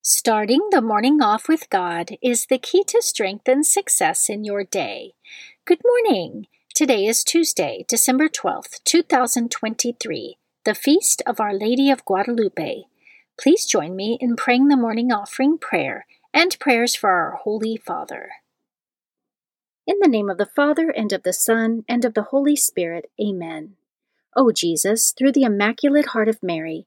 Starting the morning off with God is the key to strength and success in your day. Good morning. Today is Tuesday, December 12th, 2023, the feast of Our Lady of Guadalupe. Please join me in praying the morning offering prayer and prayers for our Holy Father. In the name of the Father, and of the Son, and of the Holy Spirit, Amen. O Jesus, through the Immaculate Heart of Mary,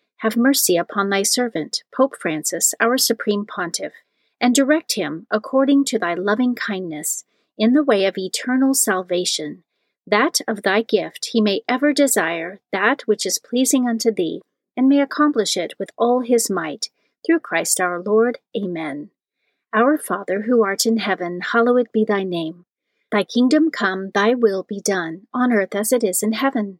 have mercy upon thy servant, Pope Francis, our Supreme Pontiff, and direct him, according to thy loving kindness, in the way of eternal salvation, that of thy gift he may ever desire that which is pleasing unto thee, and may accomplish it with all his might, through Christ our Lord. Amen. Our Father, who art in heaven, hallowed be thy name. Thy kingdom come, thy will be done, on earth as it is in heaven.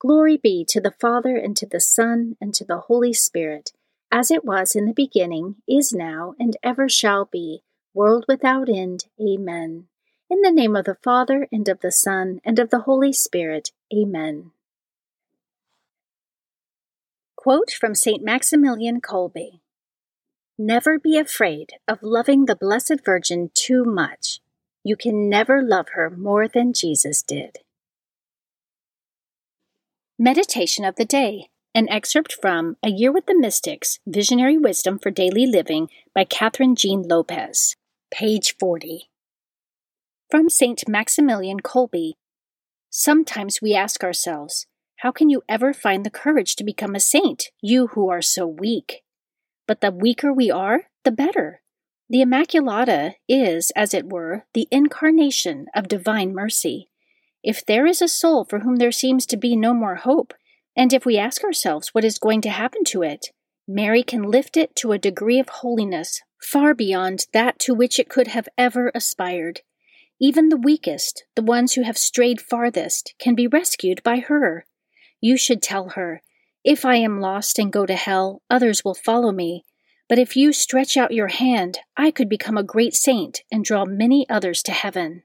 Glory be to the Father, and to the Son, and to the Holy Spirit, as it was in the beginning, is now, and ever shall be, world without end. Amen. In the name of the Father, and of the Son, and of the Holy Spirit. Amen. Quote from St. Maximilian Kolbe Never be afraid of loving the Blessed Virgin too much. You can never love her more than Jesus did. Meditation of the Day, an excerpt from A Year with the Mystics Visionary Wisdom for Daily Living by Kathryn Jean Lopez, page 40. From St. Maximilian Kolbe Sometimes we ask ourselves, How can you ever find the courage to become a saint, you who are so weak? But the weaker we are, the better. The Immaculata is, as it were, the incarnation of divine mercy. If there is a soul for whom there seems to be no more hope, and if we ask ourselves what is going to happen to it, Mary can lift it to a degree of holiness far beyond that to which it could have ever aspired. Even the weakest, the ones who have strayed farthest, can be rescued by her. You should tell her, If I am lost and go to hell, others will follow me. But if you stretch out your hand, I could become a great saint and draw many others to heaven.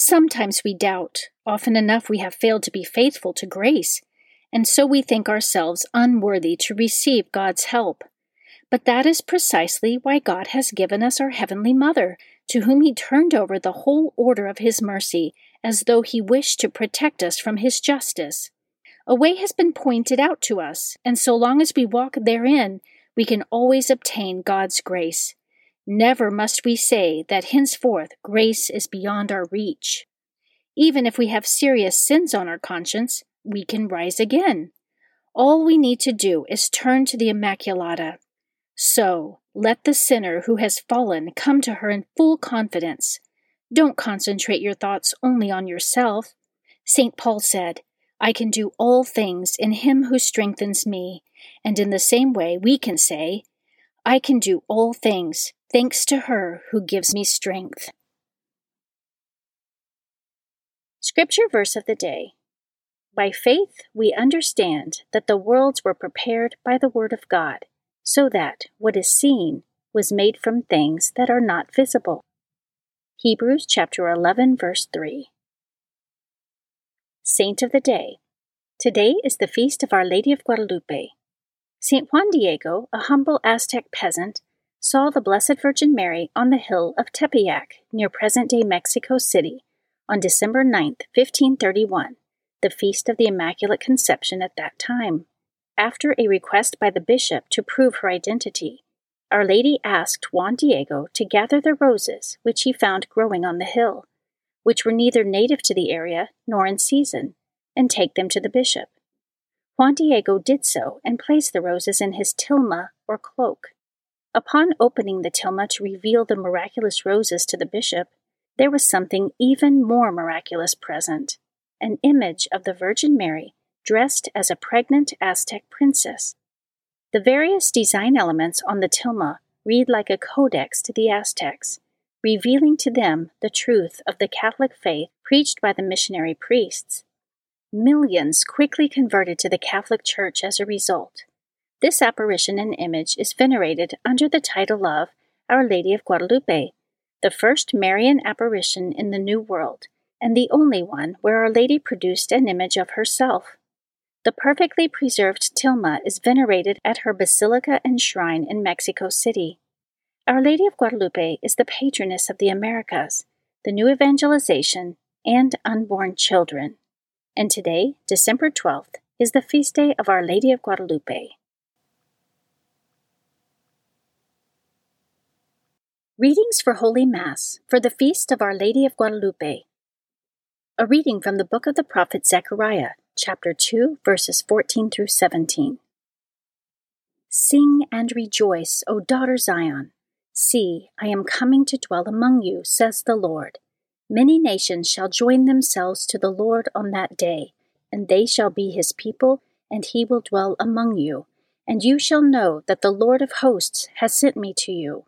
Sometimes we doubt. Often enough, we have failed to be faithful to grace, and so we think ourselves unworthy to receive God's help. But that is precisely why God has given us our Heavenly Mother, to whom He turned over the whole order of His mercy, as though He wished to protect us from His justice. A way has been pointed out to us, and so long as we walk therein, we can always obtain God's grace. Never must we say that henceforth grace is beyond our reach. Even if we have serious sins on our conscience, we can rise again. All we need to do is turn to the Immaculata. So, let the sinner who has fallen come to her in full confidence. Don't concentrate your thoughts only on yourself. St. Paul said, I can do all things in him who strengthens me. And in the same way, we can say, I can do all things thanks to her who gives me strength. Scripture verse of the day By faith we understand that the worlds were prepared by the Word of God, so that what is seen was made from things that are not visible. Hebrews chapter 11 verse 3. Saint of the Day. Today is the feast of Our Lady of Guadalupe. St. Juan Diego, a humble Aztec peasant, saw the Blessed Virgin Mary on the hill of Tepeyac near present day Mexico City on December 9, 1531, the feast of the Immaculate Conception at that time. After a request by the bishop to prove her identity, Our Lady asked Juan Diego to gather the roses which he found growing on the hill. which were neither native to the area nor in season, and take them to the bishop. Juan Diego did so and placed the roses in his tilma or cloak. Upon opening the tilma to reveal the miraculous roses to the bishop, there was something even more miraculous present an image of the Virgin Mary dressed as a pregnant Aztec princess. The various design elements on the tilma read like a codex to the Aztecs, revealing to them the truth of the Catholic faith preached by the missionary priests. Millions quickly converted to the Catholic Church as a result. This apparition and image is venerated under the title of Our Lady of Guadalupe, the first Marian apparition in the New World, and the only one where Our Lady produced an image of herself. The perfectly preserved tilma is venerated at her basilica and shrine in Mexico City. Our Lady of Guadalupe is the patroness of the Americas, the new evangelization, and unborn children and today, December 12th, is the feast day of Our Lady of Guadalupe. Readings for Holy Mass for the Feast of Our Lady of Guadalupe. A reading from the book of the prophet Zechariah, chapter 2, verses 14 through 17. Sing and rejoice, O daughter Zion. See, I am coming to dwell among you, says the Lord. Many nations shall join themselves to the Lord on that day, and they shall be his people, and he will dwell among you. And you shall know that the Lord of hosts has sent me to you.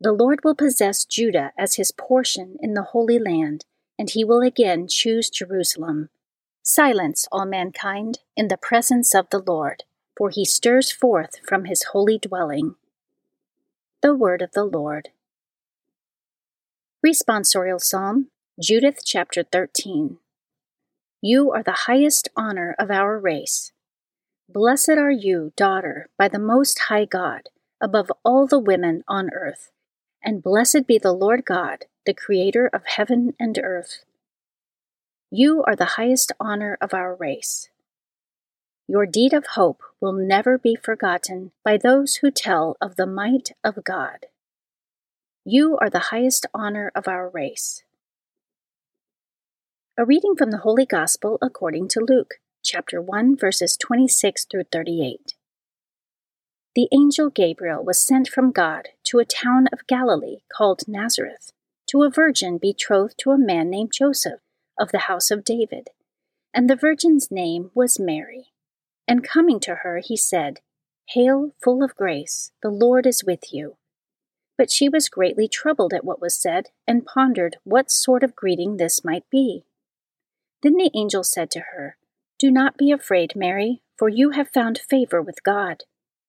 The Lord will possess Judah as his portion in the Holy Land, and he will again choose Jerusalem. Silence, all mankind, in the presence of the Lord, for he stirs forth from his holy dwelling. The Word of the Lord. Responsorial Psalm Judith chapter 13. You are the highest honor of our race. Blessed are you, daughter, by the Most High God, above all the women on earth. And blessed be the Lord God, the Creator of heaven and earth. You are the highest honor of our race. Your deed of hope will never be forgotten by those who tell of the might of God. You are the highest honor of our race. A reading from the Holy Gospel according to Luke, chapter 1, verses 26 through 38. The angel Gabriel was sent from God to a town of Galilee called Nazareth, to a virgin betrothed to a man named Joseph of the house of David. And the virgin's name was Mary. And coming to her, he said, Hail, full of grace, the Lord is with you. But she was greatly troubled at what was said, and pondered what sort of greeting this might be. Then the angel said to her, Do not be afraid, Mary, for you have found favor with God.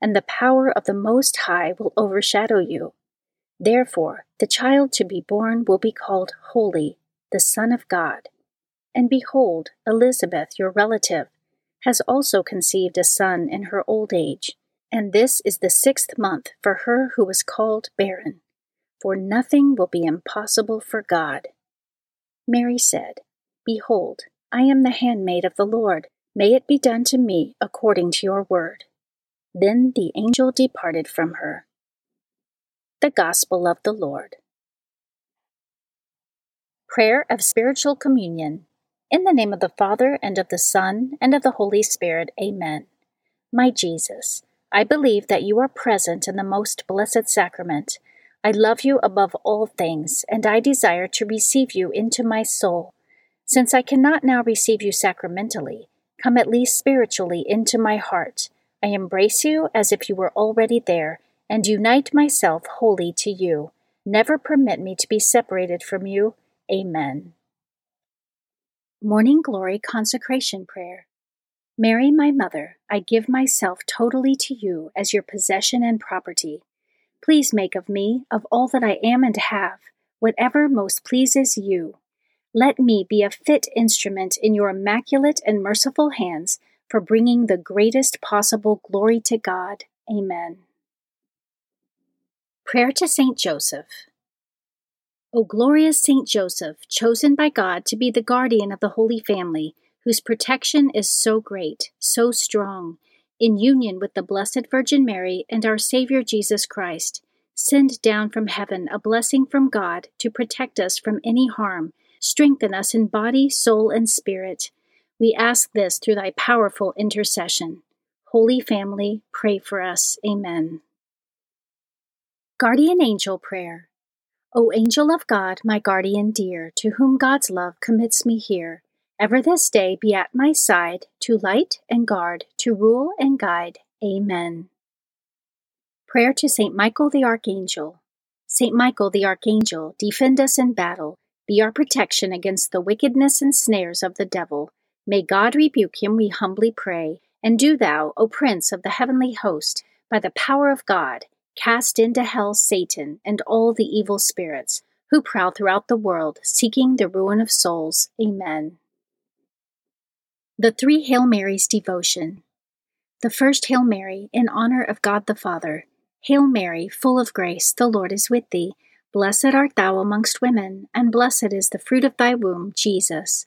and the power of the Most High will overshadow you. Therefore, the child to be born will be called Holy, the Son of God. And behold, Elizabeth, your relative, has also conceived a son in her old age, and this is the sixth month for her who was called barren. For nothing will be impossible for God. Mary said, Behold, I am the handmaid of the Lord. May it be done to me according to your word. Then the angel departed from her. The Gospel of the Lord. Prayer of Spiritual Communion. In the name of the Father, and of the Son, and of the Holy Spirit, Amen. My Jesus, I believe that you are present in the most blessed sacrament I love you above all things, and I desire to receive you into my soul. Since I cannot now receive you sacramentally, come at least spiritually into my heart. I embrace you as if you were already there, and unite myself wholly to you. Never permit me to be separated from you. Amen. Morning Glory Consecration Prayer. Mary, my mother, I give myself totally to you as your possession and property. Please make of me, of all that I am and have, whatever most pleases you. let me be a fit instrument in your immaculate and merciful hands for bringing the greatest possible glory to God. Amen. Prayer to Saint Joseph. O glorious Saint Joseph, chosen by God to be the guardian of the Holy Family, whose protection is so great, so strong, in union with the Blessed Virgin Mary and our Savior Jesus Christ, send down from heaven a blessing from God to protect us from any harm, strengthen us in body, soul, and spirit. We ask this through thy powerful intercession. Holy Family, pray for us. Amen. Guardian Angel Prayer. O angel of God, my guardian dear, to whom God's love commits me here, ever this day be at my side, to light and guard, to rule and guide. Amen. Prayer to Saint Michael the Archangel. Saint Michael the Archangel, defend us in battle, be our protection against the wickedness and snares of the devil. May God rebuke him, we humbly pray. And do thou, O Prince of the heavenly host, by the power of God, cast into hell Satan and all the evil spirits who prowl throughout the world seeking the ruin of souls. Amen. The Three Hail Marys Devotion. The first Hail Mary, in honor of God the Father. Hail Mary, full of grace, the Lord is with thee. Blessed art thou amongst women, and blessed is the fruit of thy womb, Jesus.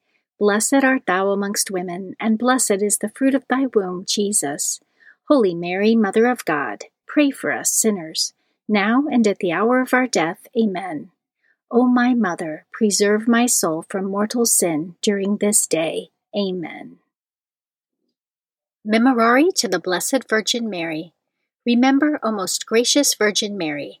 Blessed art thou amongst women, and blessed is the fruit of thy womb, Jesus. Holy Mary, Mother of God, pray for us sinners, now and at the hour of our death. Amen. O my Mother, preserve my soul from mortal sin during this day. Amen. Memorare to the Blessed Virgin Mary. Remember, O most gracious Virgin Mary,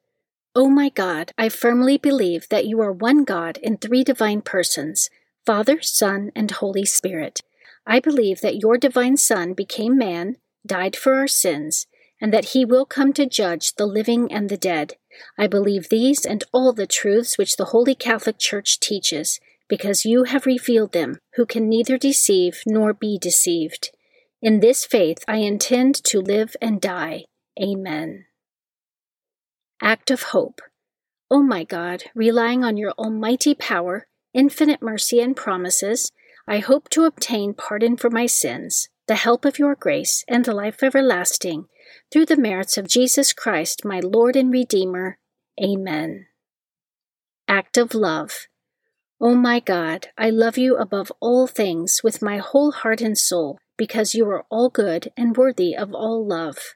O my God, I firmly believe that you are one God in three divine persons Father, Son, and Holy Spirit. I believe that your divine Son became man, died for our sins, and that he will come to judge the living and the dead. I believe these and all the truths which the Holy Catholic Church teaches, because you have revealed them, who can neither deceive nor be deceived. In this faith I intend to live and die. Amen. Act of Hope. O oh my God, relying on your almighty power, infinite mercy, and promises, I hope to obtain pardon for my sins, the help of your grace, and the life everlasting, through the merits of Jesus Christ, my Lord and Redeemer. Amen. Act of Love. O oh my God, I love you above all things with my whole heart and soul, because you are all good and worthy of all love.